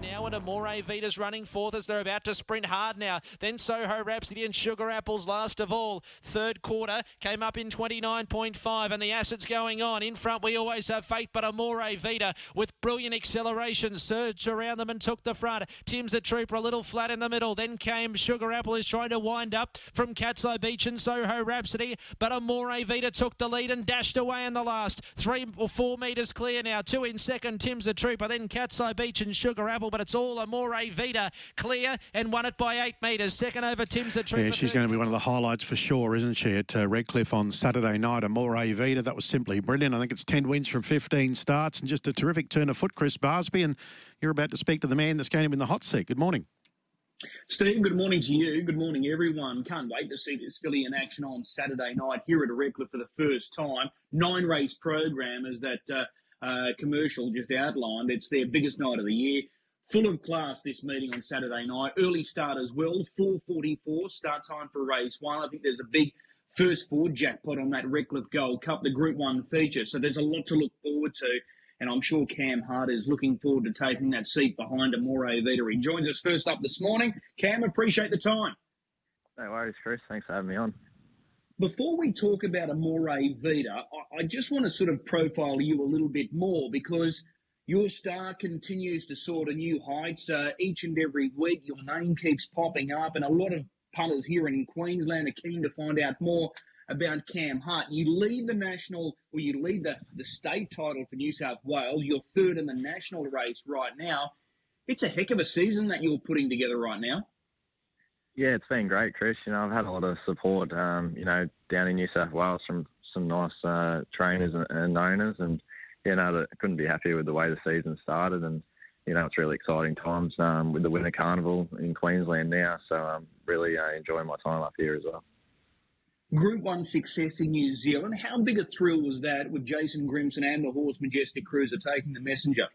Now, and Amore Vita's running fourth as they're about to sprint hard now. Then Soho Rhapsody and Sugar Apples last of all. Third quarter came up in 29.5, and the assets going on. In front, we always have faith, but Amore Vita with brilliant acceleration surged around them and took the front. Tim's a trooper, a little flat in the middle. Then came Sugar Apple, who's trying to wind up from Cat's Eye Beach and Soho Rhapsody, but Amore Vita took the lead and dashed away in the last. Three or four metres clear now. Two in second, Tim's a trooper. Then Cat's Eye Beach and Sugar Apple, but it's all Amore Vita clear and won it by eight metres. Second over Tim's a trooper. Yeah, she's going to be one of the highlights for sure, isn't she, at uh, Redcliffe on Saturday night. Amore Vita, that was simply brilliant. I think it's 10 wins from 15 starts and just a terrific turn of foot, Chris Barsby. And you're about to speak to the man that's going to be in the hot seat. Good morning. Steve, good morning to you. Good morning, everyone. Can't wait to see this filly in action on Saturday night here at Redcliffe for the first time. Nine race program, as that uh, uh, commercial just outlined. It's their biggest night of the year. Full of class this meeting on Saturday night. Early start as well. 4:44 start time for race one. I think there's a big first forward jackpot on that Redcliffe Gold Cup, the Group One feature. So there's a lot to look forward to. And I'm sure Cam Hart is looking forward to taking that seat behind Amore Vita. He joins us first up this morning. Cam, appreciate the time. No worries, Chris. Thanks for having me on. Before we talk about Amore Vita, I just want to sort of profile you a little bit more because your star continues to soar to new heights uh, each and every week. Your name keeps popping up, and a lot of punters here in Queensland are keen to find out more about Cam Hart. You lead the national, or you lead the, the state title for New South Wales. You're third in the national race right now. It's a heck of a season that you're putting together right now. Yeah, it's been great, Chris. You know, I've had a lot of support, um, you know, down in New South Wales from some nice uh, trainers and, and, owners, and you know, I couldn't be happier with the way the season started, and you know, it's really exciting times um, with the Winter Carnival in Queensland now. So I'm really uh, enjoying my time up here as well. Group One success in New Zealand. How big a thrill was that with Jason Grimson and the horse Majestic Cruiser taking the messenger?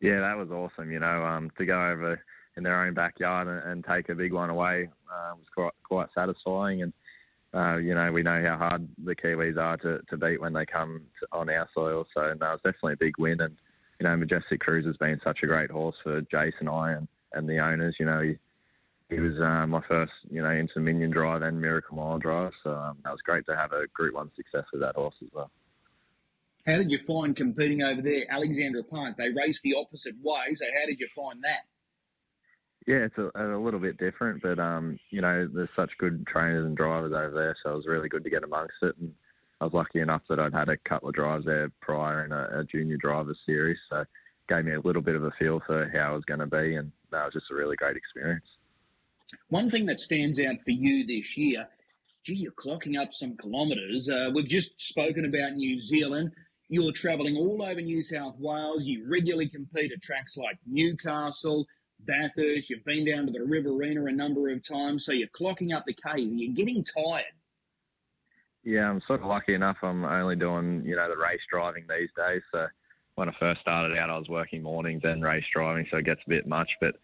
Yeah, that was awesome. You know, um, to go over in their own backyard and, and take a big one away uh, was quite quite satisfying. And uh, you know, we know how hard the Kiwis are to, to beat when they come to, on our soil. So no, was definitely a big win. And you know, Majestic Cruiser's been such a great horse for Jason and I and, and the owners. You know, he, he was uh, my first, you know, Inter Dominion Drive and Miracle Mile Drive. So um, that was great to have a Group One success with that horse as well. How did you find competing over there, Alexandra Park? They race the opposite way, so how did you find that? Yeah, it's a, a little bit different, but um, you know, there's such good trainers and drivers over there, so it was really good to get amongst it. And I was lucky enough that I'd had a couple of drives there prior in a, a junior drivers series, so it gave me a little bit of a feel for how it was going to be, and that was just a really great experience. One thing that stands out for you this year, gee, you're clocking up some kilometres. Uh, we've just spoken about New Zealand. You're travelling all over New South Wales. You regularly compete at tracks like Newcastle, Bathurst. You've been down to the Riverina a number of times. So you're clocking up the K's. You're getting tired. Yeah, I'm sort of lucky enough. I'm only doing, you know, the race driving these days. So when I first started out, I was working mornings and race driving, so it gets a bit much. But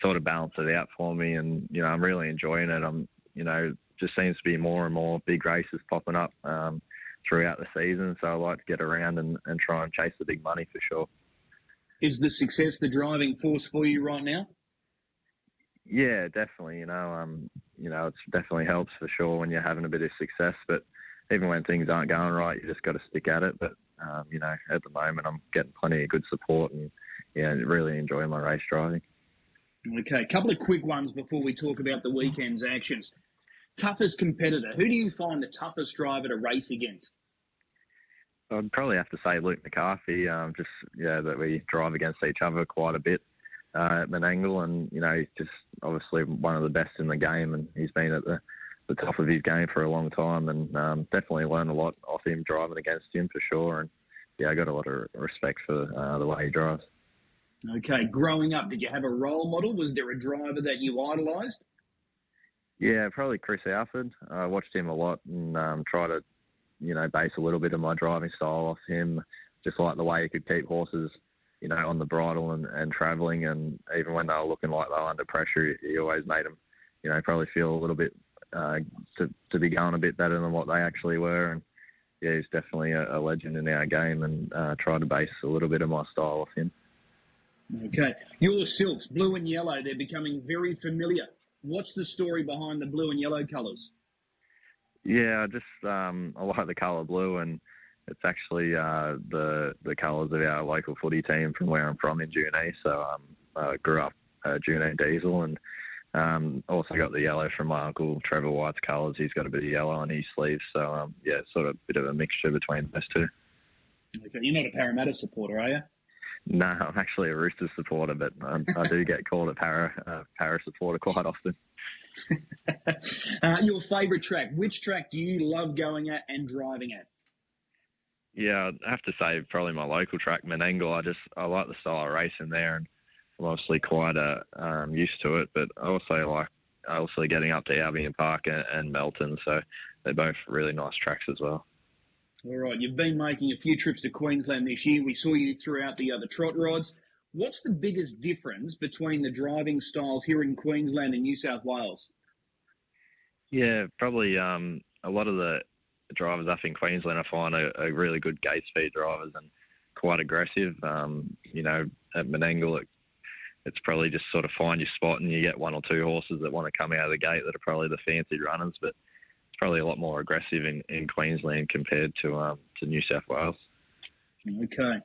sort of balance it out for me. And you know, I'm really enjoying it. I'm, you know, just seems to be more and more big races popping up um, throughout the season. So I like to get around and, and try and chase the big money for sure. Is the success the driving force for you right now? Yeah, definitely. You know, um, you know, it definitely helps for sure when you're having a bit of success. But even when things aren't going right, you just got to stick at it. But um, you know, at the moment, I'm getting plenty of good support and yeah, really enjoying my race driving. Okay, a couple of quick ones before we talk about the weekend's actions. Toughest competitor. Who do you find the toughest driver to race against? I'd probably have to say Luke McCarthy. Um, just yeah, that we drive against each other quite a bit uh, at Menangle, and you know he's just obviously one of the best in the game, and he's been at the, the top of his game for a long time, and um, definitely learned a lot off him driving against him for sure. And yeah, I got a lot of respect for uh, the way he drives. Okay, growing up, did you have a role model? Was there a driver that you idolised? Yeah, probably Chris Alford. I watched him a lot and um, try to, you know, base a little bit of my driving style off him. Just like the way he could keep horses you know, on the bridle and, and travelling, and even when they were looking like they were under pressure, he always made them, you know, probably feel a little bit uh, to to be going a bit better than what they actually were. And yeah, he's definitely a, a legend in our game, and uh, try to base a little bit of my style off him. Okay, your silks, blue and yellow, they're becoming very familiar. What's the story behind the blue and yellow colours? Yeah, just um, I like the colour blue, and it's actually uh, the the colours of our local footy team from where I'm from in Junee. So um, I grew up uh, Junee Diesel, and um, also got the yellow from my uncle Trevor White's colours. He's got a bit of yellow on his sleeves, so um, yeah, sort of a bit of a mixture between those two. Okay, you're not a Parramatta supporter, are you? No, I'm actually a Roosters supporter, but um, I do get called a Para uh, Para supporter quite often. uh, your favourite track? Which track do you love going at and driving at? Yeah, I have to say probably my local track, Menangle. I just I like the style of racing there, and I'm obviously quite uh, um, used to it. But I also like also getting up to Albion Park and, and Melton, so they're both really nice tracks as well. All right, you've been making a few trips to Queensland this year. We saw you throughout the other trot rods. What's the biggest difference between the driving styles here in Queensland and New South Wales? Yeah, probably um, a lot of the drivers up in Queensland I find are, are really good gate speed drivers and quite aggressive. Um, you know, at Menangle, it, it's probably just sort of find your spot and you get one or two horses that want to come out of the gate that are probably the fancy runners, but it's probably a lot more aggressive in, in Queensland compared to um, to New South Wales. Okay.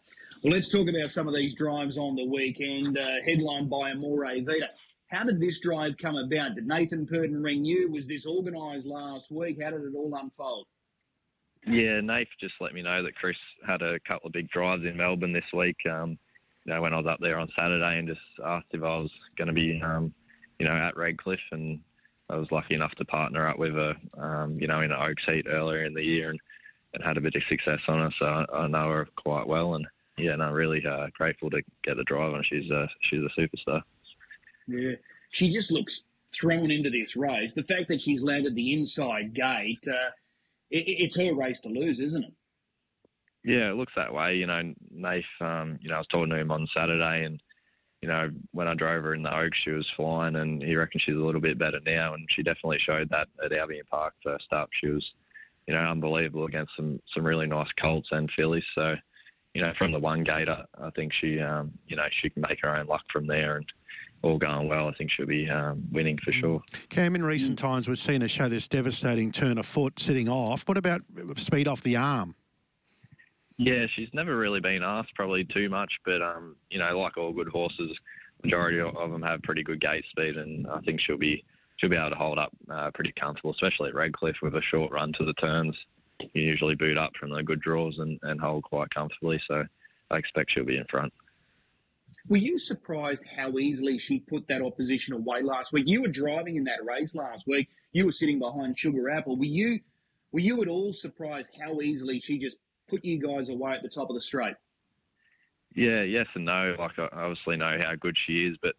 Well, let's talk about some of these drives on the weekend. Uh, headlined by Amore Vita. How did this drive come about? Did Nathan Purdon ring you? Was this organised last week? How did it all unfold? Yeah, Nath just let me know that Chris had a couple of big drives in Melbourne this week. Um, you know, when I was up there on Saturday and just asked if I was going to be, um, you know, at Redcliffe and I was lucky enough to partner up with her, um, you know, in an Oaks heat earlier in the year and, and had a bit of success on her. So I, I know her quite well, and yeah, no, really uh, grateful to get the drive on. She's a, she's a superstar. Yeah, she just looks thrown into this race. The fact that she's landed the inside gate, uh, it, it's her race to lose, isn't it? Yeah, it looks that way. You know, Nath, um, you know, I was talking to him on Saturday and you know, when I drove her in the Oaks, she was flying, and he reckons she's a little bit better now, and she definitely showed that at Albion Park first up. She was, you know, unbelievable against some some really nice colts and fillies. So, you know, from the one gate, I, I think she, um, you know, she can make her own luck from there, and all going well, I think she'll be um, winning for sure. Cam, in recent times, we've seen her show this devastating turn of foot sitting off. What about speed off the arm? Yeah, she's never really been asked probably too much, but um, you know, like all good horses, majority of them have pretty good gate speed, and I think she'll be she'll be able to hold up uh, pretty comfortable, especially at Redcliffe with a short run to the turns. You usually boot up from the good draws and, and hold quite comfortably, so I expect she'll be in front. Were you surprised how easily she put that opposition away last week? You were driving in that race last week. You were sitting behind Sugar Apple. Were you were you at all surprised how easily she just put you guys away at the top of the straight? Yeah, yes and no. Like I obviously know how good she is, but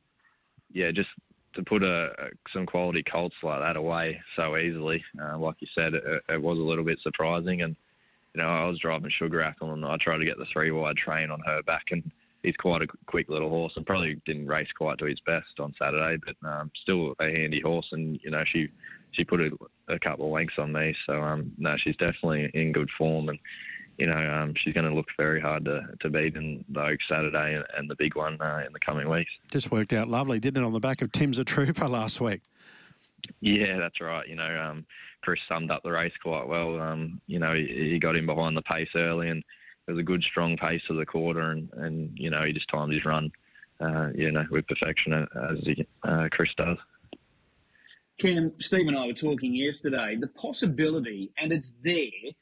yeah, just to put a, some quality colts like that away so easily, uh, like you said, it, it, was a little bit surprising. And you know, I was driving Sugar Apple and I tried to get the three wide train on her back, and he's quite a quick little horse, and probably didn't race quite to his best on Saturday, but um, still a handy horse. And you know, she she put a, a couple of lengths on me, so um, no, she's definitely in good form and you know, um, she's going to look very hard to, to beat in the Oaks Saturday and, and the big one uh, in the coming weeks. Just worked out lovely, didn't it, on the back of Tim's a Trooper last week? Yeah, that's right. You know, um, Chris summed up the race quite well. Um, you know, he, he, got in behind the pace early and it was a good, strong pace of the quarter and, and you know, he just timed his run, uh, you know, with perfection as he, uh, Chris does. Cam, Steve and I were talking yesterday. The possibility, and it's there,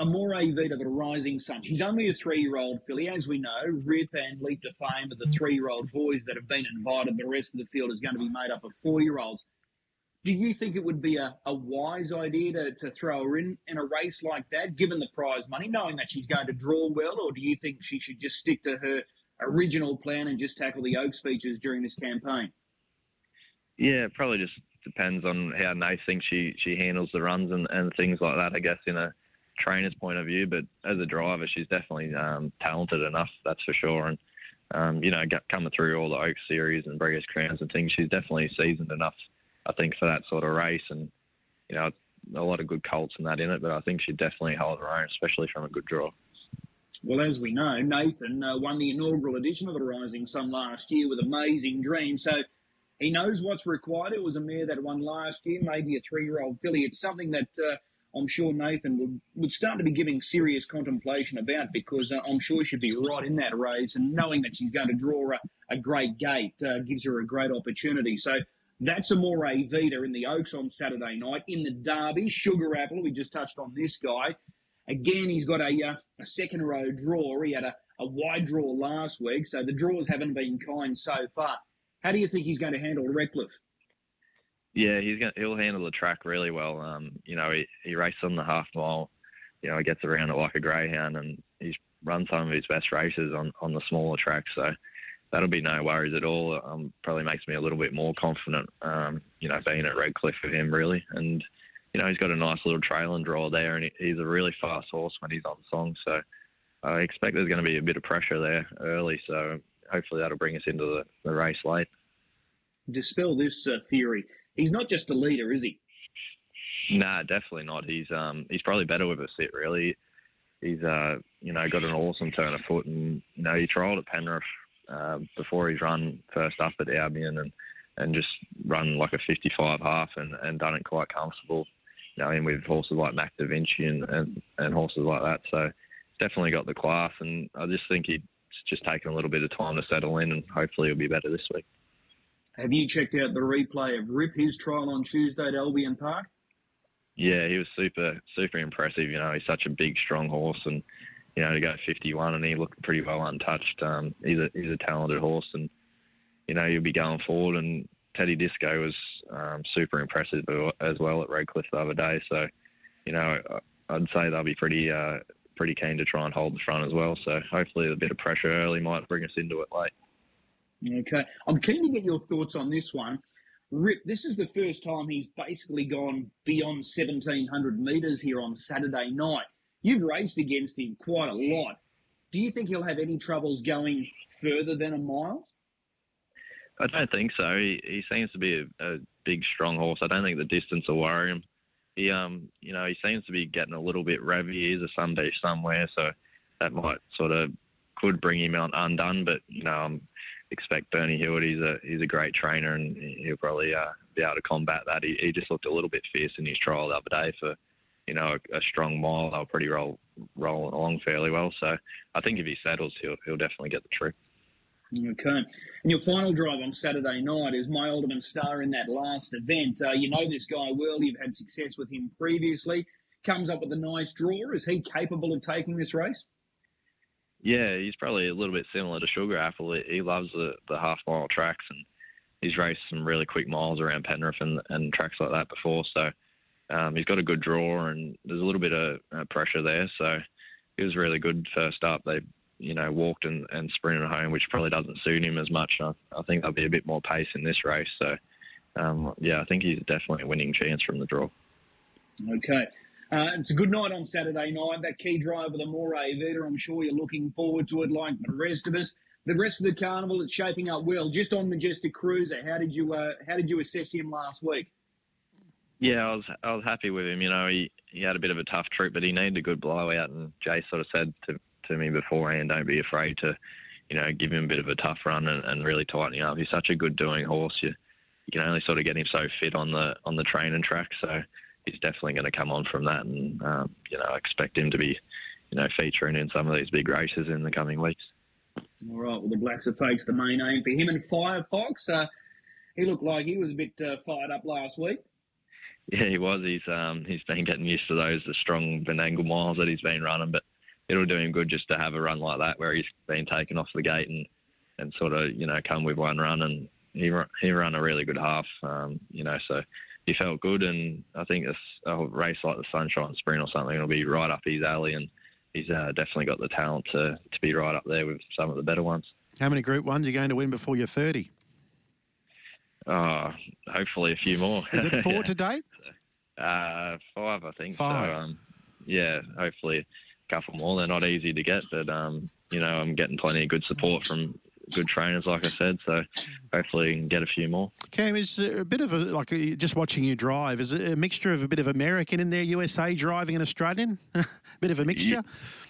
Amore Vita, the rising sun. She's only a three-year-old filly. As we know, Rip and Leap to Fame are the three-year-old boys that have been invited. The rest of the field is going to be made up of four-year-olds. Do you think it would be a, a wise idea to, to throw her in in a race like that, given the prize money, knowing that she's going to draw well, or do you think she should just stick to her original plan and just tackle the Oaks features during this campaign? Yeah, probably just depends on how Nate thinks she, she handles the runs and, and things like that, I guess, in a trainer's point of view, but as a driver, she's definitely um, talented enough, that's for sure. And um, you know, coming through all the Oak Series and Breeders' Crowns and things, she's definitely seasoned enough, I think, for that sort of race. And you know, a lot of good colts and that in it, but I think she'd definitely hold her own, especially from a good draw. Well, as we know, Nathan uh, won the inaugural edition of the Rising Sun last year with Amazing Dream. So he knows what's required. It was a mare that won last year, maybe a three year old filly. It's something that uh, I'm sure Nathan would, would start to be giving serious contemplation about because uh, I'm sure she'd be right in that race. And knowing that she's going to draw a, a great gate uh, gives her a great opportunity. So that's Amore Vita in the Oaks on Saturday night. In the Derby, Sugar Apple, we just touched on this guy. Again, he's got a, uh, a second row draw. He had a, a wide draw last week, so the draws haven't been kind so far. How do you think he's going to handle Redcliffe? Yeah, he's going he'll handle the track really well. Um, you know, he, he races on the half mile. You know, he gets around it like a greyhound, and he's run some of his best races on, on the smaller tracks. So that'll be no worries at all. Um, probably makes me a little bit more confident. Um, you know, being at Redcliffe for him really, and you know he's got a nice little trail and draw there, and he's a really fast horse when he's on song. So I expect there's going to be a bit of pressure there early. So hopefully that'll bring us into the, the race late. Dispel this uh, theory. He's not just a leader, is he? Nah, definitely not. He's um he's probably better with a sit. Really, he's uh you know got an awesome turn of foot, and you know he trialled at Penrith uh, before he's run first up at Albion and and just run like a 55 half and, and done it quite comfortable. You know, in with horses like Mac Da Vinci and, and, and horses like that. So he's definitely got the class, and I just think he's just taken a little bit of time to settle in, and hopefully he'll be better this week. Have you checked out the replay of Rip, his trial on Tuesday at Albion Park? Yeah, he was super, super impressive. You know, he's such a big, strong horse, and you know, to go 51 and he looked pretty well untouched. Um, he's a he's a talented horse, and you know, he'll be going forward. And Teddy Disco was um, super impressive as well at Redcliffe the other day. So, you know, I'd say they'll be pretty uh, pretty keen to try and hold the front as well. So hopefully a bit of pressure early might bring us into it late. Okay. I'm keen to get your thoughts on this one. Rip, this is the first time he's basically gone beyond 1,700 metres here on Saturday night. You've raced against him quite a lot. Do you think he'll have any troubles going further than a mile? I don't think so. He, he seems to be a, a big, strong horse. I don't think the distance will worry him. He, um, you know, he seems to be getting a little bit revvy. He's a Sunday somewhere, so that might sort of could bring him out undone. But you know, I'm expect Bernie Hewitt. He's a he's a great trainer, and he'll probably uh, be able to combat that. He, he just looked a little bit fierce in his trial the other day for you know a, a strong mile. They'll pretty roll rolling along fairly well. So I think if he settles, he'll he'll definitely get the trick. Okay. And your final drive on Saturday night is my Alderman Star in that last event. Uh, you know this guy well. You've had success with him previously. Comes up with a nice draw. Is he capable of taking this race? Yeah, he's probably a little bit similar to Sugar Apple. He loves the, the half mile tracks and he's raced some really quick miles around Penrith and, and tracks like that before. So um, he's got a good draw and there's a little bit of uh, pressure there. So he was really good first up. They, you know, walked and, and sprinted home, which probably doesn't suit him as much. I, I think there'll be a bit more pace in this race. So, um, yeah, I think he's definitely a winning chance from the draw. Okay. Uh, it's a good night on Saturday night. That key driver, the Moray Vita, I'm sure you're looking forward to it like the rest of us. The rest of the carnival, it's shaping up well. Just on Majestic Cruiser, how did you uh, how did you assess him last week? Yeah, I was I was happy with him. You know, he, he had a bit of a tough trip, but he needed a good blowout. And Jay sort of said to to me beforehand, don't be afraid to, you know, give him a bit of a tough run and, and really tighten him up. He's such a good doing horse. You you can only sort of get him so fit on the on the training track. So he's definitely going to come on from that, and um, you know, I expect him to be, you know, featuring in some of these big races in the coming weeks. All right. Well, the Blacks A Fake's the main aim for him and Firefox. Uh, he looked like he was a bit uh, fired up last week. Yeah, he was. He's um, he's been getting used to those the strong Menangle miles that he's been running, but it'll do him good just to have a run like that where he's been taken off the gate and and sort of you know come with one run and he he ran a really good half. Um, you know, so he felt good, and I think a, a race like the Sunshine Sprint or something will be right up his alley, and he's uh, definitely got the talent to, to be right up there with some of the better ones. How many Group Ones are you going to win before you're 30? Uh, hopefully a few more. Is it four to date? Uh, five, I think. Five. So, um, yeah, hopefully a couple more. They're not easy to get, but um, you know, I'm getting plenty of good support from good trainers, like I said. So hopefully, we can get a few more. Cam, is a bit of a like just watching you drive? Is it a mixture of a bit of American in there, USA driving, and Australian? a bit of a mixture.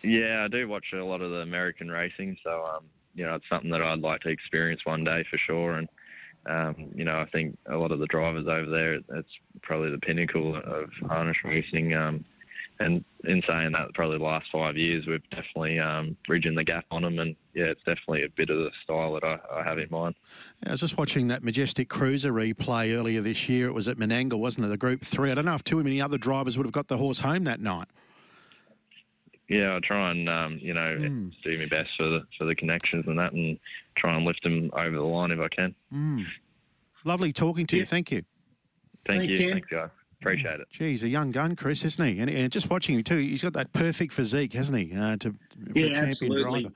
Yeah, I do watch a lot of the American racing, so um, you know it's something that I'd like to experience one day for sure. And um, you know, I think a lot of the drivers over there, it's probably the pinnacle of harness racing. Um, and in saying that, probably the last five years, we've definitely um, bridging the gap on them, and yeah, it's definitely a bit of the style that I, I have in mind. Yeah, I was just watching that Majestic Cruiser replay earlier this year. It was at Menangle, wasn't it? The Group Three. I don't know if too many other drivers would have got the horse home that night. Yeah, I try and um, you know mm. do my best for the for the connections and that, and try and lift them over the line if I can. Mm. Lovely talking to yeah. you. Thank you. Thank Thanks, you. Thanks, guys. Appreciate it. Geez, a young gun, Chris, isn't he? And, and, just watching him too, he's got that perfect physique, hasn't he? Uh, to yeah, absolutely. Driver.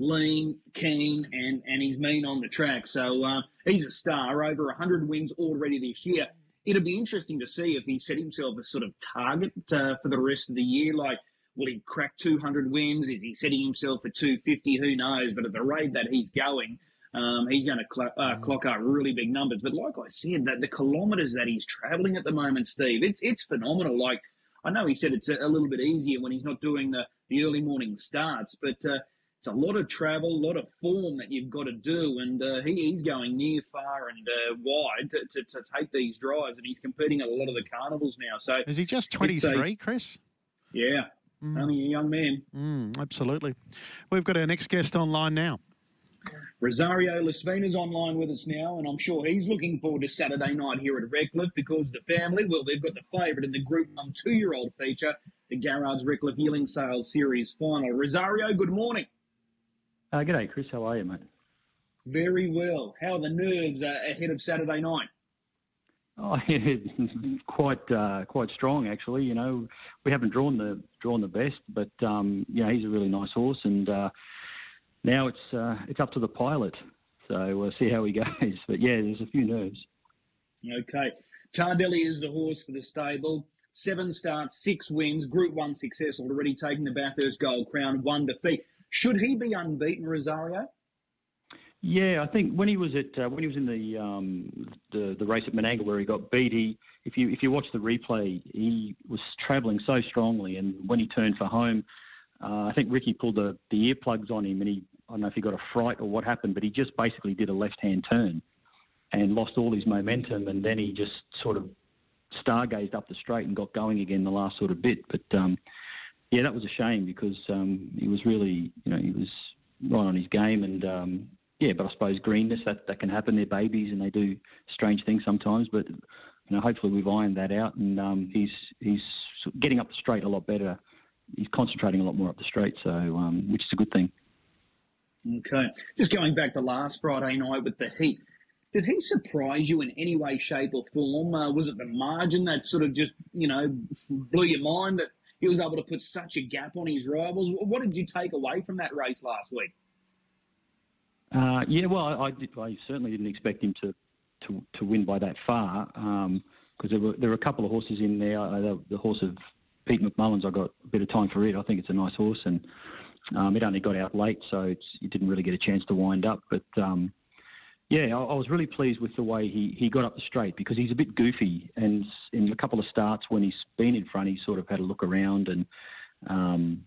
Lean, keen, and and he's mean on the track. So uh, he's a star. Over 100 wins already this year. It'll be interesting to see if he set himself a sort of target uh, for the rest of the year. Like, will he crack 200 wins? Is he setting himself for 250? Who knows? But at the rate that he's going, um, he's going to cl- uh, mm. clock up really big numbers. But like I said, that the kilometres that he's travelling at the moment, Steve, it's it's phenomenal. Like I know he said it's a, a, little bit easier when he's not doing the, the early morning starts, but uh, it's a lot of travel, a lot of form that you've got to do, and uh, he, he's going near, far, and uh, wide to, to, to, take these drives, and he's competing at a lot of the carnivals now. So is he just twenty three, Chris? Yeah, mm. only a young man. Mm, absolutely. We've got our next guest online now. Rosario Laspina's online with us now, and I'm sure he's looking forward to Saturday night here at Redcliffe because the family, well, they've got the favourite in the Group 1 two-year-old feature, the Garrard's Redcliffe Yearling Sales Series final. Rosario, good morning. Uh, g'day, Chris. How are you, mate? Very well. How are the nerves uh, ahead of Saturday night? Oh, yeah, quite uh, quite strong actually. You know, we haven't drawn the drawn the best, but um, you know he's a really nice horse, and uh, now it's uh, it's up to the pilot. So we'll see how he goes. But yeah, there's a few nerves. Okay. Tardelli is the horse for the stable. Seven starts, six wins, Group One success already taking the Bathurst Gold Crown, one defeat. Should he be unbeaten, Rosario? Yeah, I think when he was at uh, when he was in the, um, the the race at Menangle where he got beat, he if you if you watch the replay, he was travelling so strongly, and when he turned for home, uh, I think Ricky pulled the, the earplugs on him and he, I don't know if he got a fright or what happened, but he just basically did a left hand turn and lost all his momentum. And then he just sort of stargazed up the straight and got going again the last sort of bit. But um, yeah, that was a shame because um, he was really, you know, he was right on his game. And um, yeah, but I suppose greenness, that, that can happen. They're babies and they do strange things sometimes. But, you know, hopefully we've ironed that out and um, he's, he's getting up the straight a lot better he's concentrating a lot more up the straight, so um, which is a good thing. Okay, just going back to last Friday night with the Heat. Did he surprise you in any way, shape, or form? Uh, was it the margin that sort of just, you know, blew your mind that he was able to put such a gap on his rivals? What did you take away from that race last week? Uh, yeah, well, I, I, I, certainly didn't expect him to, to, to win by that far because um, there were there were a couple of horses in there. Uh, the, the horse of Pete McMullen's, I got a bit of time for it. I think it's a nice horse, and um, it only got out late, so it didn't really get a chance to wind up. But um, yeah, I, I, was really pleased with the way he, he got up the straight because he's a bit goofy, and in a couple of starts when he's been in front, he sort of had a look around, and um,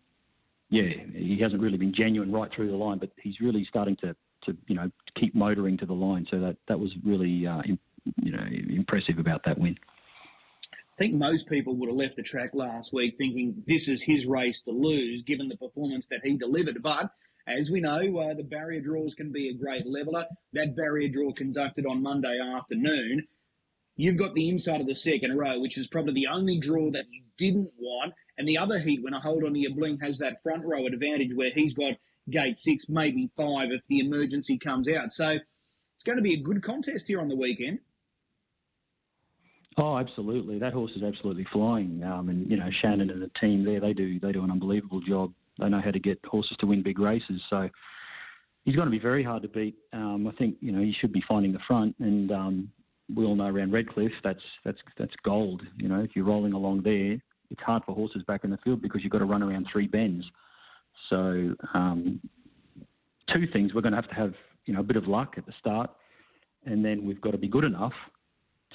yeah, he hasn't really been genuine right through the line, but he's really starting to to you know keep motoring to the line. So that that was really uh, in, you know impressive about that win. I think most people would have left the track last week thinking this is his race to lose, given the performance that he delivered. But as we know, uh, the barrier draws can be a great leveller. That barrier draw conducted on Monday afternoon, you've got the inside of the second row, which is probably the only draw that you didn't want. And the other heat, when I hold on to your bling, has that front row advantage where he's got gate six, maybe five if the emergency comes out. So it's going to be a good contest here on the weekend. Oh, absolutely. That horse is absolutely flying. Um, and you know, Shannon and the team there, they do they do an unbelievable job. They know how to get horses to win big races. So he's going to be very hard to beat. Um, I think you know he should be finding the front, and um, we all know around Redcliffe that's that's that's gold. You know, if you're rolling along there, it's hard for horses back in the field because you've got to run around three bends. So um, two things: we're going to have to have you know a bit of luck at the start, and then we've got to be good enough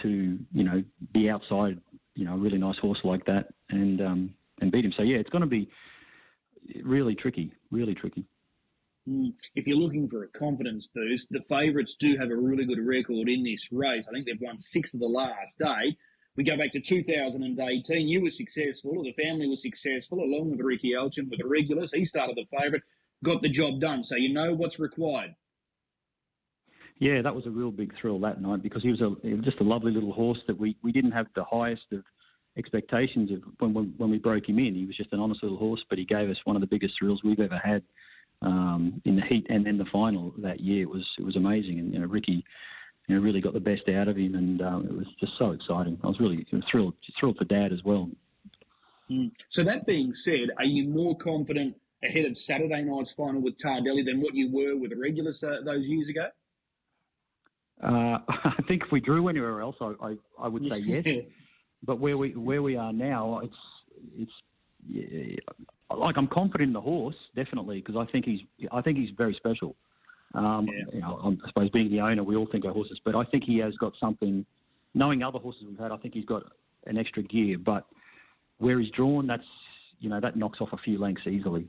to you know be outside you know a really nice horse like that and um, and beat him. So yeah, it's going to be really tricky, really tricky. Mm. If you're looking for a confidence boost, the favourites do have a really good record in this race. I think they've won six of the last eight. We go back to 2018. You were successful, or the family was successful, along with Ricky Elchin with the regulars. He started the favourite, got the job done. So you know what's required. Yeah, that was a real big thrill that night because he was, a, he was just a lovely little horse that we, we didn't have the highest of expectations of when, when, when we broke him in. He was just an honest little horse, but he gave us one of the biggest thrills we've ever had um, in the heat and then the final that year. It was it was amazing, and you know Ricky, you know, really got the best out of him, and um, it was just so exciting. I was really thrilled thrilled for Dad as well. Mm. So that being said, are you more confident ahead of Saturday night's final with Tardelli than what you were with the regulars uh, those years ago? Uh, I think if we drew anywhere else, I, I, I would say yes. But where we where we are now, it's it's yeah, like I'm confident in the horse definitely because I think he's I think he's very special. Um, yeah. you know, I suppose being the owner, we all think our horses, but I think he has got something. Knowing other horses we've had, I think he's got an extra gear. But where he's drawn, that's you know that knocks off a few lengths easily.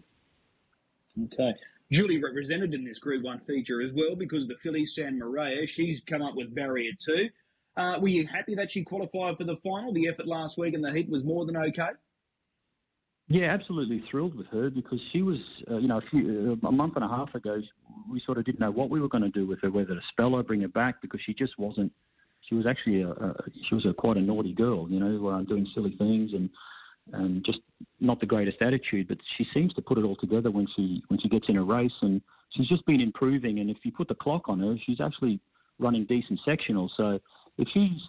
Okay. Julie represented in this Group 1 feature as well because the filly San Maria, she's come up with barrier 2. Uh, were you happy that she qualified for the final? The effort last week in the heat was more than okay? Yeah, absolutely thrilled with her because she was, uh, you know, a, few, uh, a month and a half ago, we sort of didn't know what we were going to do with her, whether to spell her, bring her back, because she just wasn't. She was actually a, a she was a quite a naughty girl, you know, uh, doing silly things and and just not the greatest attitude. But she seems to put it all together when she when she gets in a race, and she's just been improving. And if you put the clock on her, she's actually running decent sectional. So if she's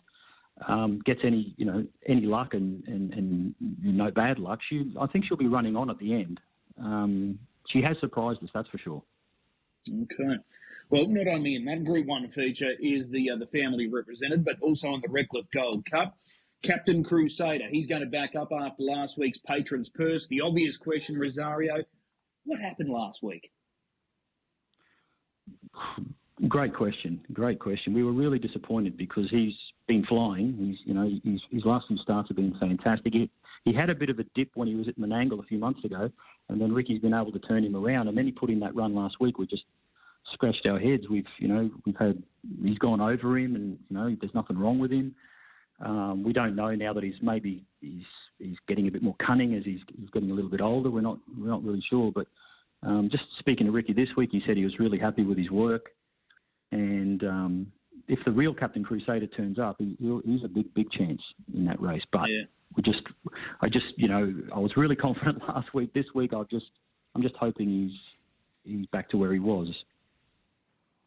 um, gets any you know any luck and, and, and no bad luck, she I think she'll be running on at the end. Um, she has surprised us, that's for sure. Okay. Well, not only in that Group One feature is the uh, the family represented, but also in the Redcliffe Gold Cup. Captain Crusader, he's going to back up after last week's Patrons Purse. The obvious question, Rosario, what happened last week? Great question. Great question. We were really disappointed because he's been flying. He's, you know, his, his last few starts have been fantastic. He, he had a bit of a dip when he was at Menangle a few months ago, and then Ricky's been able to turn him around. And then he put in that run last week. We just scratched our heads. We've, you know, we've had he's gone over him, and you know, there's nothing wrong with him. Um, we don't know now that he's maybe he's he's getting a bit more cunning as he's, he's getting a little bit older. We're not we're not really sure, but um, just speaking to Ricky this week, he said he was really happy with his work. And um, if the real Captain Crusader turns up, he, he's a big, big chance in that race. But yeah. we just, I just, you know, I was really confident last week. This week, I just, I'm just hoping he's he's back to where he was.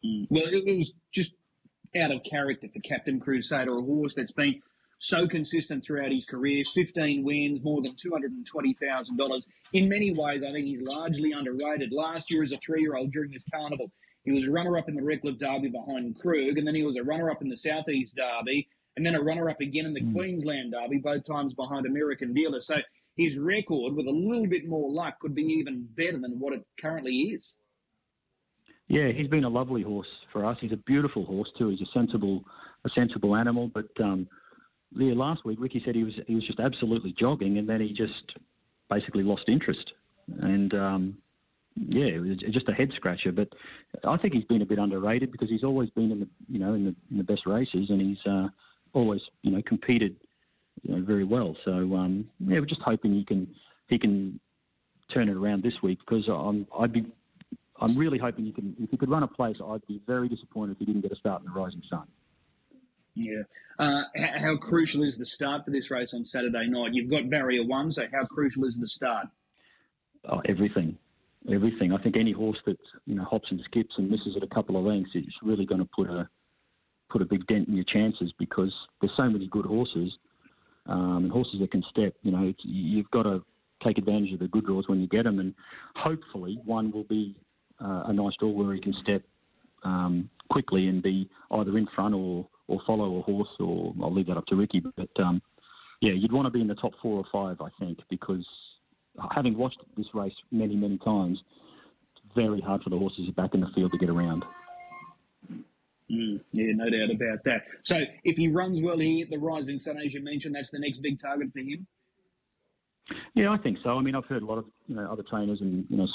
Mm. Well, it was just out of character for Captain Crusader, a horse that's been so consistent throughout his career 15 wins, more than $220,000. In many ways, I think he's largely underrated. Last year, as a three year old during this carnival, he was runner-up in the Redcliffe Derby behind Krug, and then he was a runner-up in the Southeast Derby, and then a runner-up again in the mm. Queensland Derby, both times behind American Dealer. So his record, with a little bit more luck, could be even better than what it currently is. Yeah, he's been a lovely horse for us. He's a beautiful horse too. He's a sensible, a sensible animal. But um, yeah, last week Ricky said he was he was just absolutely jogging, and then he just basically lost interest. And um, yeah, it was just a head scratcher. But I think he's been a bit underrated because he's always been in the you know in the, in the best races, and he's uh, always you know competed you know, very well. So um, yeah, we're just hoping he can he can turn it around this week because I'm I'd be I'm really hoping you can if he could run a place. I'd be very disappointed if he didn't get a start in the Rising Sun. Yeah. Uh, how crucial is the start for this race on Saturday night? You've got barrier one, so how crucial is the start? Oh, everything everything. I think any horse that you know hops and skips and misses it a couple of lengths is really going to put a put a big dent in your chances because there's so many good horses um, and horses that can step. You know, you've got to take advantage of the good draws when you get them, and hopefully one will be uh, a nice draw where he can step um, quickly and be either in front or or follow a horse. Or I'll leave that up to Ricky, but um, yeah, you'd want to be in the top four or five, I think, because having watched this race many, many times, it's very hard for the horses back in the field to get around. Mm, yeah, no doubt about that. So if he runs well here, the Rising Sun, as you mentioned, that's the next big target for him. Yeah, I think so. I mean, I've heard a lot of you know other trainers and you know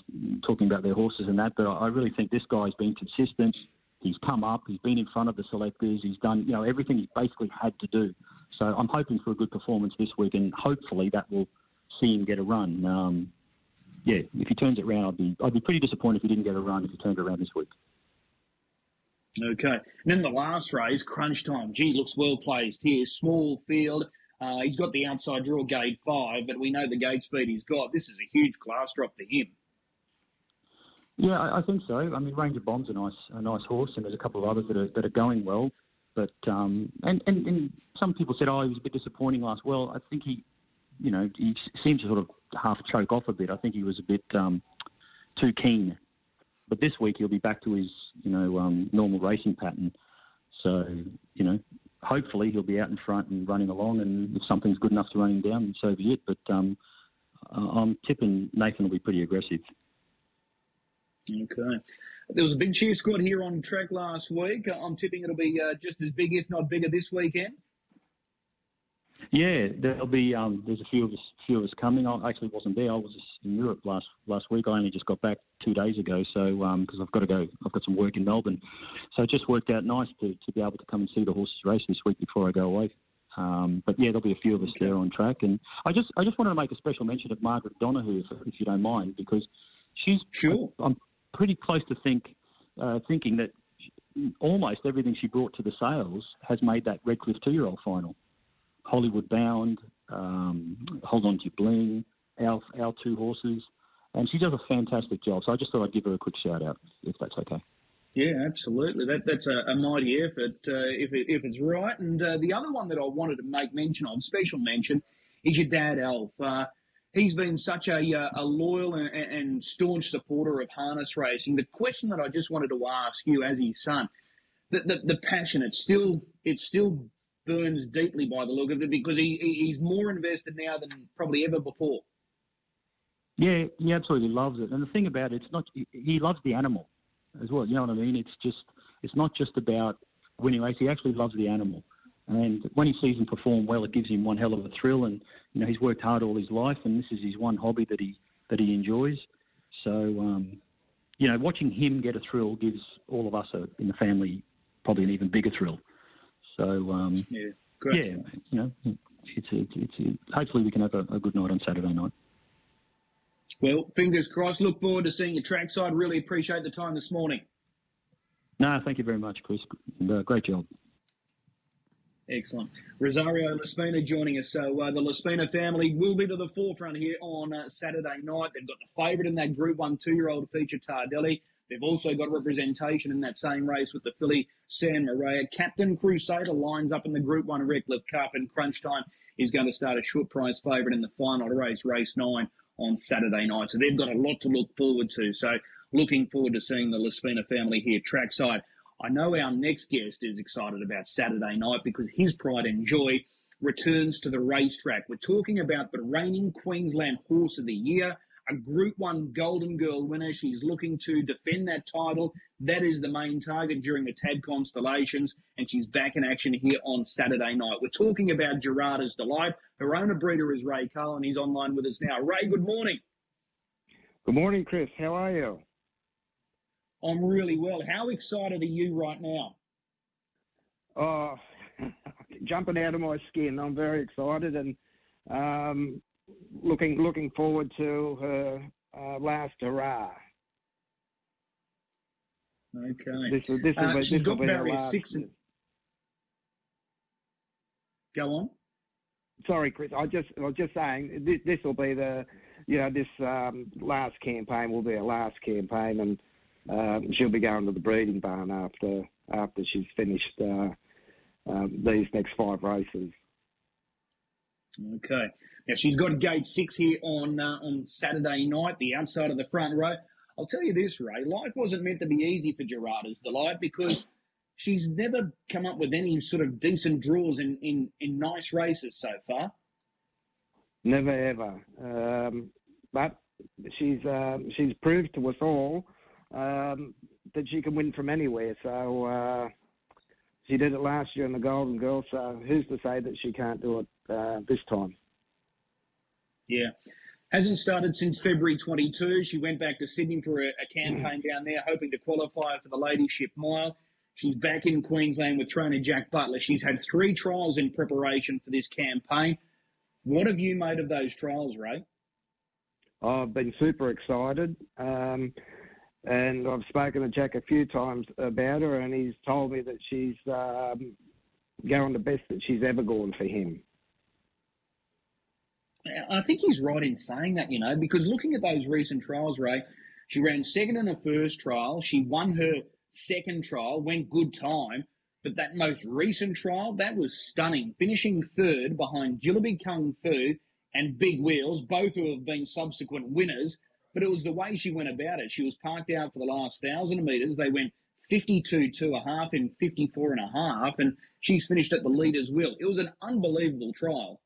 talking about their horses and that, but I really think this guy's been consistent. He's come up. He's been in front of the selectors. He's done you know everything he basically had to do. So I'm hoping for a good performance this week, and hopefully that will see him get a run. Um, yeah, if he turns it around, I'd be I'd be pretty disappointed if he didn't get a run if he turned it around this week. Okay. And then the last race, crunch time. Gee, looks well placed here. Small field. Uh, he's got the outside draw gate five, but we know the gate speed he's got. This is a huge class drop for him. Yeah, I, I think so. I mean, Ranger Bomb's a nice, a nice horse, and there's a couple of others that are that are going well. But um, and, and and some people said, oh, he was a bit disappointing last. Well, I think he, you know, he seemed to sort of half choke off a bit. I think he was a bit um, too keen. But this week he'll be back to his, you know, um, normal racing pattern. So, you know, hopefully he'll be out in front and running along, and if something's good enough to run him down, so be it. But um, I'm tipping Nathan will be pretty aggressive. Okay. There was a big cheer squad here on track last week. I'm tipping it'll be uh, just as big, if not bigger, this weekend. Yeah, there'll be. Um, there's a few of us, few of us coming. I actually wasn't there. I was in Europe last last week. I only just got back two days ago, so because um, I've got to go, I've got some work in Melbourne. So it just worked out nice to, to be able to come and see the horses race this week before I go away. Um, but yeah, there'll be a few of us okay. there on track, and I just I just wanted to make a special mention of Margaret Donohue, if, if you don't mind, because she's sure. I, I'm pretty close to think uh, thinking that almost everything she brought to the sales has made that Redcliffe two-year-old final. Hollywood Bound, um, Hold On To Bling, our, our two horses, and she does a fantastic job. So I just thought I'd give her a quick shout out, if that's okay. Yeah, absolutely. That that's a, a mighty effort uh, if it, if it's right. And uh, the other one that I wanted to make mention of, special mention, is your dad, Alf. Uh, he's been such a, uh, a loyal and, and, staunch supporter of harness racing. The question that I just wanted to ask you, as his son, the, the, the passion. It's still it's still burns deeply by the look of it because he, he's more invested now than probably ever before. Yeah, he absolutely loves it. And the thing about it, it's not he loves the animal as well. You know what I mean? It's just it's not just about winning race. He actually loves the animal. And when he sees him perform well, it gives him one hell of a thrill. And you know, he's worked hard all his life, and this is his one hobby that he that he enjoys. So, um, you know, watching him get a thrill gives all of us a, in the family probably an even bigger thrill. So um, yeah, great. yeah, you know, it's it's, it's hopefully we can have a, a, good night on Saturday night. Well, fingers crossed. Look forward to seeing you trackside. Really appreciate the time this morning. No, thank you very much, Chris. And, uh, great job. Excellent. Rosario Laspina joining us. So uh, the Laspina family will be to the forefront here on uh, Saturday night. They've got the favourite in that Group 1 two-year-old feature, Tardelli. They've also got representation in that same race with the filly San Maria. Captain Crusader lines up in the Group 1 Redcliffe Cup, and Crunch Time is going to start a short price favourite in the final race, race 9, on Saturday night. So they've got a lot to look forward to. So looking forward to seeing the Laspina family here trackside. I know our next guest is excited about Saturday night because his pride and joy returns to the racetrack. We're talking about the reigning Queensland Horse of the Year, a Group 1 Golden Girl winner. She's looking to defend that title. That is the main target during the TAB Constellations, and she's back in action here on Saturday night. We're talking about Gerarda's Delight. Her owner breeder is Ray Cullen. He's online with us now. Ray, good morning. Good morning, Chris. How are you? I'm really well. How excited are you right now? Oh, jumping out of my skin. I'm very excited and um, looking looking forward to her uh, last hurrah. Okay. This will, this will uh, be, she's this got various six. And... Go on. Sorry, Chris. I just I was just saying this this will be the you know this um, last campaign will be a last campaign and um, she'll be going to the breeding barn after after she's finished uh, um, these next five races. Okay. Now she's got gate six here on uh, on Saturday night, the outside of the front row. I'll tell you this, Ray. Life wasn't meant to be easy for Gerarda's Delight because she's never come up with any sort of decent draws in, in, in nice races so far. Never ever. Um, but she's um, she's proved to us all um, that she can win from anywhere. So uh, she did it last year in the Golden Girl. So who's to say that she can't do it uh, this time? Yeah. Hasn't started since February 22. She went back to Sydney for a, a campaign down there, hoping to qualify for the Ladyship Mile. She's back in Queensland with trainer Jack Butler. She's had three trials in preparation for this campaign. What have you made of those trials, Ray? I've been super excited. Um, and I've spoken to Jack a few times about her, and he's told me that she's um, going the best that she's ever gone for him. I think he's right in saying that, you know, because looking at those recent trials, Ray, she ran second in her first trial. She won her second trial, went good time. But that most recent trial, that was stunning, finishing third behind Jilliby Kung Fu and Big Wheels, both who have been subsequent winners. But it was the way she went about it. She was parked out for the last thousand metres. They went 52 two and a half in 54 and a half, and she's finished at the leader's wheel. It was an unbelievable trial.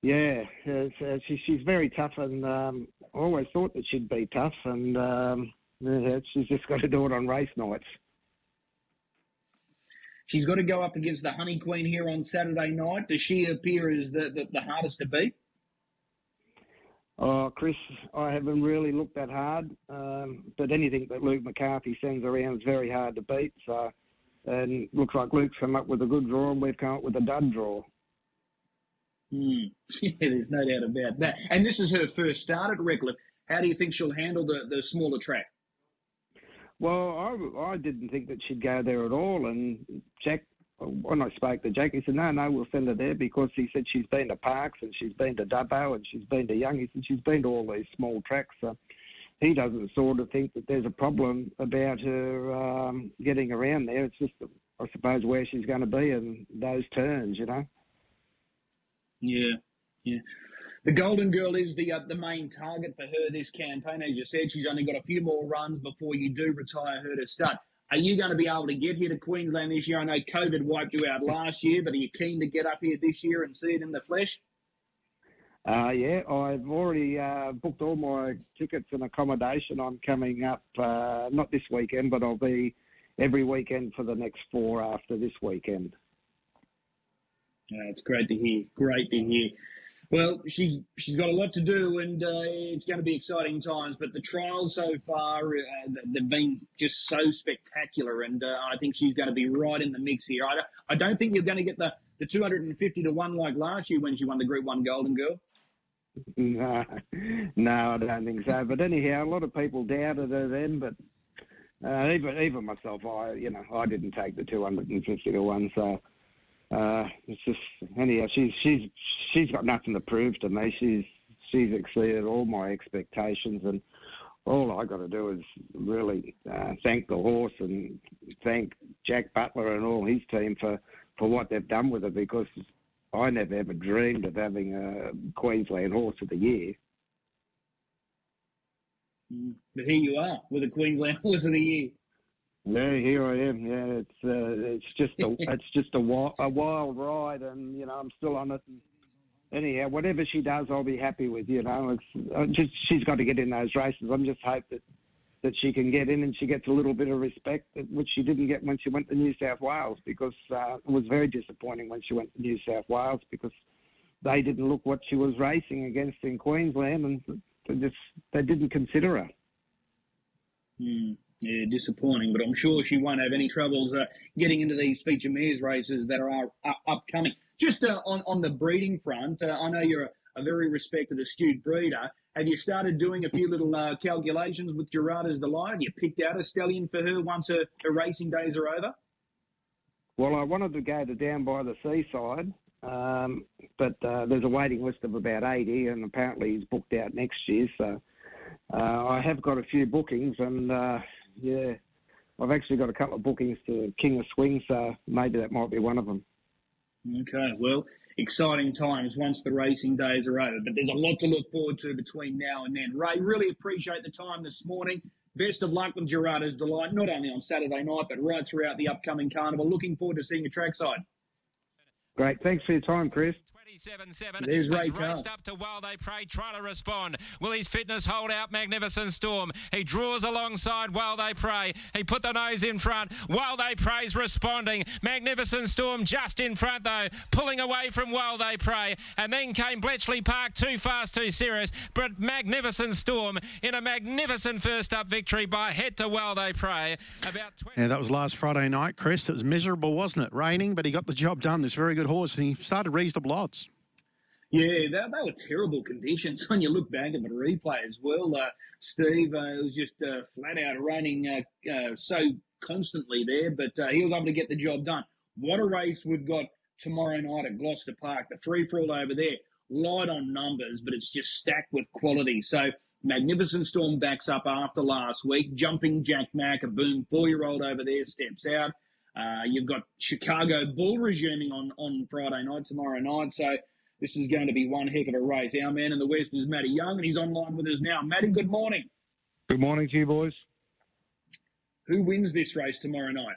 Yeah, she, she's very tough, and um, I always thought that she'd be tough, and um, she's just got to do it on race nights. She's got to go up against the Honey Queen here on Saturday night. Does she appear as the, the, the hardest to beat? Oh, Chris, I haven't really looked that hard, um, but anything that Luke McCarthy sends around is very hard to beat. So, and looks like Luke's come up with a good draw, and we've come up with a dud draw. Mm. Yeah, there's no doubt about that. And this is her first start at Redcliffe. How do you think she'll handle the, the smaller track? Well, I, I didn't think that she'd go there at all. And Jack, when I spoke to Jack, he said, no, no, we'll send her there because he said she's been to Parks and she's been to Dubbo and she's been to Young. He said she's been to all these small tracks. So he doesn't sort of think that there's a problem about her um, getting around there. It's just, I suppose, where she's going to be in those turns, you know. Yeah, yeah. The Golden Girl is the uh, the main target for her this campaign. As you said, she's only got a few more runs before you do retire her to stud. Are you going to be able to get here to Queensland this year? I know COVID wiped you out last year, but are you keen to get up here this year and see it in the flesh? Uh, yeah, I've already uh, booked all my tickets and accommodation. I'm coming up, uh, not this weekend, but I'll be every weekend for the next four after this weekend. Yeah, it's great to hear. Great to hear. Well, she's she's got a lot to do, and uh, it's going to be exciting times. But the trials so far, uh, they've been just so spectacular, and uh, I think she's going to be right in the mix here. I, I don't think you're going to get the, the 250 to one like last year when she won the Group One Golden Girl. No, no, I don't think so. But anyhow, a lot of people doubted her then, but uh, even even myself, I you know I didn't take the 250 to one, so uh, it's just anyhow, she's she's she's got nothing to prove to me. She's she's exceeded all my expectations, and all I got to do is really uh, thank the horse and thank Jack Butler and all his team for for what they've done with her because I never ever dreamed of having a Queensland Horse of the Year. Mm. But here you are with a Queensland Horse of the Year. Yeah, here I am. Yeah, it's uh, it's just a it's just a wild, a wild ride, and you know I'm still on it. And anyhow, whatever she does, I'll be happy with. You know, it's just she's got to get in those races. I'm just hope that that she can get in and she gets a little bit of respect, which she didn't get when she went to New South Wales, because uh, it was very disappointing when she went to New South Wales because they didn't look what she was racing against in Queensland, and they just they didn't consider her. Hmm. Yeah, disappointing, but I'm sure she won't have any troubles uh, getting into these feature mares races that are uh, upcoming. Just uh, on on the breeding front, uh, I know you're a, a, very respected, astute breeder. Have you started doing a few little uh, calculations with Gerarda's Delight? You picked out a stallion for her once her, her racing days are over? Well, I wanted to go to Downbytheseaside, um, but there's a waiting list of about 80, and apparently he's booked out next year. So I have got a few bookings, and yeah. I've actually got a couple of bookings to King of Swing, so maybe that might be one of them. Okay, well, exciting times once the racing days are over, but there's a lot to look forward to between now and then. Ray, really appreciate the time this morning. Best of luck with Gerardo's Delight, not only on Saturday night, but right throughout the upcoming carnival. Looking forward to seeing you trackside. Great. Thanks for your time, Chris. 27-7 There's Ray has raced up to While They Pray, try to respond. Will his fitness hold out Magnificent Storm? He draws alongside While They Pray. He put the nose in front. While They Pray's responding. Magnificent Storm just in front though, pulling away from While They Pray. And then came Bletchley Park, too fast, too serious. But Magnificent Storm in a magnificent first up victory by head to While They Pray. About 20 Yeah, that was last Friday night, Chris. It was miserable, wasn't it? Raining, but he got the job done. This very good horse, and he started reasonable odds. Yeah, they, they were terrible conditions when you look back at the replay as well. Uh, Steve, uh, it was just uh, flat out raining uh, uh, so constantly there, but uh, he was able to get the job done. What a race we've got tomorrow night at Gloucester Park. The free for all over there, light on numbers, but it's just stacked with quality. So Magnificent Storm backs up after last week. Jumping Jack Mack, a boom four year old over there, steps out. You've got Chicago Bull resuming on, on Friday night, tomorrow night. So this is going to be one heck of a race. Our man in the West is Matty Young, and he's online with us now. Matty, good morning. Good morning to you, boys. Who wins this race tomorrow night?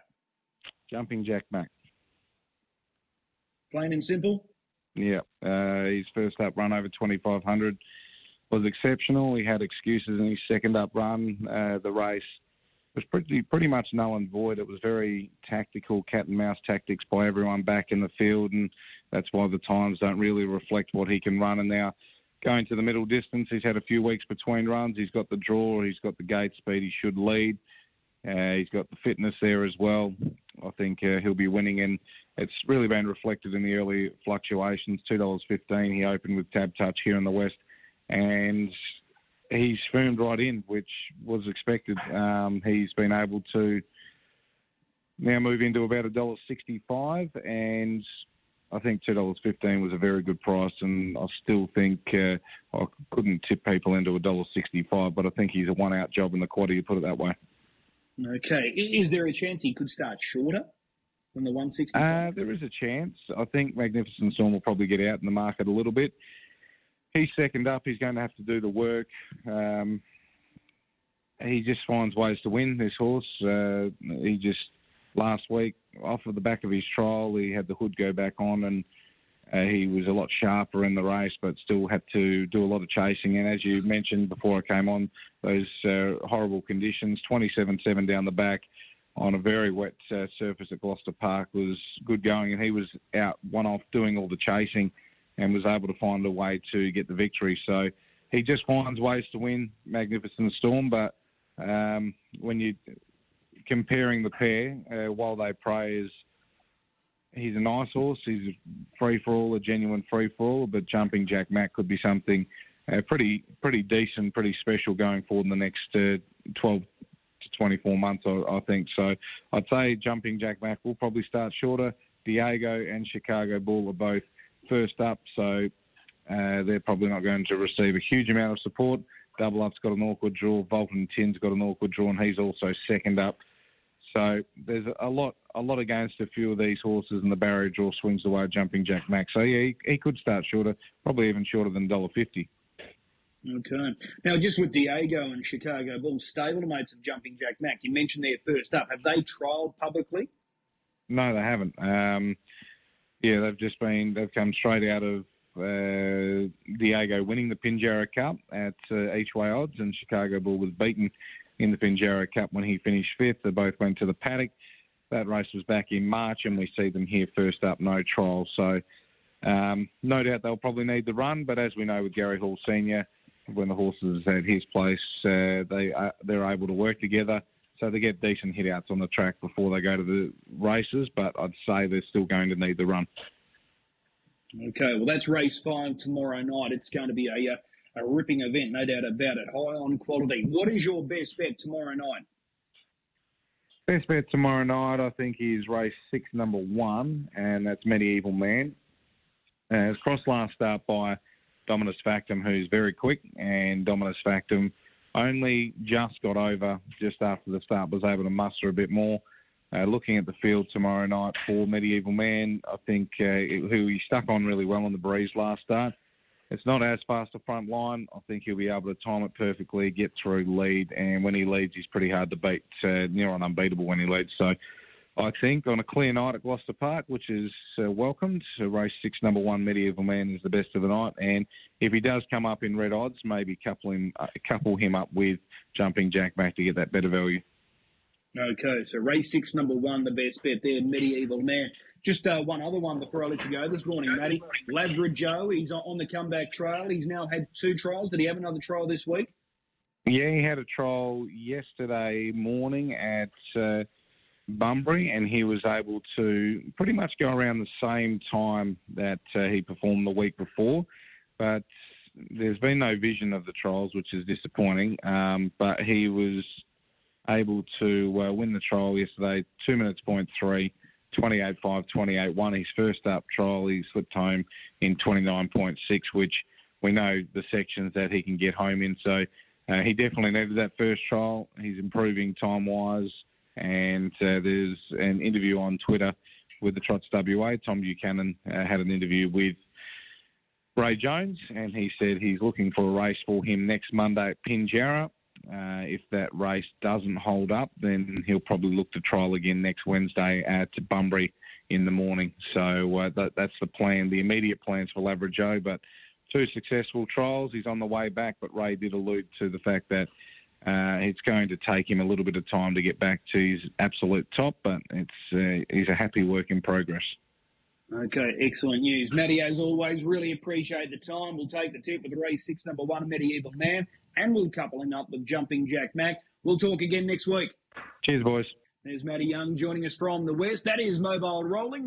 Jumping Jack Mack. Plain and simple. Yeah, uh, his first up run over 2,500 was exceptional. He had excuses in his second up run. Uh, the race was pretty pretty much null and void. It was very tactical, cat and mouse tactics by everyone back in the field, and that's why the times don't really reflect what he can run. And now going to the middle distance, he's had a few weeks between runs. He's got the draw, he's got the gate speed. He should lead. Uh, he's got the fitness there as well. I think uh, he'll be winning, and it's really been reflected in the early fluctuations. Two dollars fifteen. He opened with TABtouch here in the West, and he's firmed right in, which was expected. Um, he's been able to now move into about a dollar sixty-five, and I think two dollars fifteen was a very good price, and I still think uh, I couldn't tip people into a dollar sixty-five, but I think he's a one-out job in the quaddy. You put it that way. Okay. Is there a chance he could start shorter than the 160? Uh, there is a chance. I think Magnificent Storm will probably get out in the market a little bit. He's second up. He's going to have to do the work. Um, he just finds ways to win this horse. Uh, he just last week off of the back of his trial, he had the hood go back on and. Uh, he was a lot sharper in the race, but still had to do a lot of chasing. And as you mentioned before I came on, those uh, horrible conditions, 27-7 down the back on a very wet uh, surface at Gloucester Park was good going. And he was out one off doing all the chasing and was able to find a way to get the victory. So he just finds ways to win Magnificent Storm. But um, when you comparing the pair, uh, while they pray is he's a nice horse. He's a free for all, a genuine free for all. But jumping Jack Mack could be something uh, pretty pretty decent, pretty special going forward in the next uh, 12 to 24 months, I, I think. So I'd say jumping Jack Mack will probably start shorter. Diego and Chicago Bull are both first up, so uh, they're probably not going to receive a huge amount of support. Double Up's got an awkward draw. Bolton Tin's got an awkward draw, and he's also second up. So there's a lot, a lot against a few of these horses, and the barrier draw swings away jumping Jack Mack. So yeah, he, he could start shorter, probably even shorter than dollar fifty. Okay. Now, just with Diego and Chicago Bull stablemates of Jumping Jack Mack, you mentioned their first up. Have they trialled publicly? No, they haven't. Um, yeah, they've just been they've come straight out of uh, Diego winning the Pinjarra Cup at uh, each way odds, and Chicago Bull was beaten in the Pinjarra Cup when he finished fifth. They both went to the paddock. That race was back in March, and we see them here first up, no trial. So um, no doubt they'll probably need the run, but as we know with Gary Hall Senior, when the horses at his place, uh, they uh, they're able to work together. So they get decent hit outs on the track before they go to the races, but I'd say they're still going to need the run. Okay, well, that's race five tomorrow night. It's going to be a, uh, a ripping event, no doubt about it. High on quality. What is your best bet tomorrow night? Best bet tomorrow night, I think, is race six, number one, and that's Medieval Man. It's crossed last start by Dominus Factum, who's very quick, and Dominus Factum only just got over just after the start, was able to muster a bit more. Uh, looking at the field tomorrow night for Medieval Man, I think uh, who he stuck on really well on the breeze last start. It's not as fast a front line. I think he'll be able to time it perfectly, get through lead, and when he leads, he's pretty hard to beat. Uh, near on unbeatable when he leads. So I think, on a clear night at Gloucester Park, which is uh, welcomed. So race six, number one, Medieval Man is the best of the night. And if he does come up in red odds, maybe couple him, uh, couple him up with Jumping Jack Mack to get that better value. Okay, so race six, number one, the best bet there, Medieval Man. Just uh, one other one before I let you go this morning, Matty. Ladra Joe, he's on the comeback trail. He's now had two trials. Did he have another trial this week? Yeah, he had a trial yesterday morning at uh, Bunbury, and he was able to pretty much go around the same time that uh, he performed the week before. But there's been no vision of the trials, which is disappointing. Um, but he was able to uh, win the trial yesterday, two minutes point three. 28 5 28 1. His first up trial, he slipped home in 29.6, which we know the sections that he can get home in. So uh, he definitely needed that first trial. He's improving time wise. And uh, there's an interview on Twitter with the Trots WA. Tom Buchanan uh, had an interview with Ray Jones, and he said he's looking for a race for him next Monday at Pinjarra. Uh, if that race doesn't hold up, then he'll probably look to trial again next Wednesday at Bunbury in the morning. So uh, that, that's the plan, the immediate plans for Ladra Joe. But two successful trials. He's on the way back, but Ray did allude to the fact that uh, it's going to take him a little bit of time to get back to his absolute top, but it's uh, he's a happy work in progress. Okay, excellent news. Matty, as always, really appreciate the time. We'll take the tip with race six, number one, Medieval Man, and we'll couple him up with Jumping Jack Mack. We'll talk again next week. Cheers, boys. There's Matty Young joining us from the west. That is Mobile Rolling.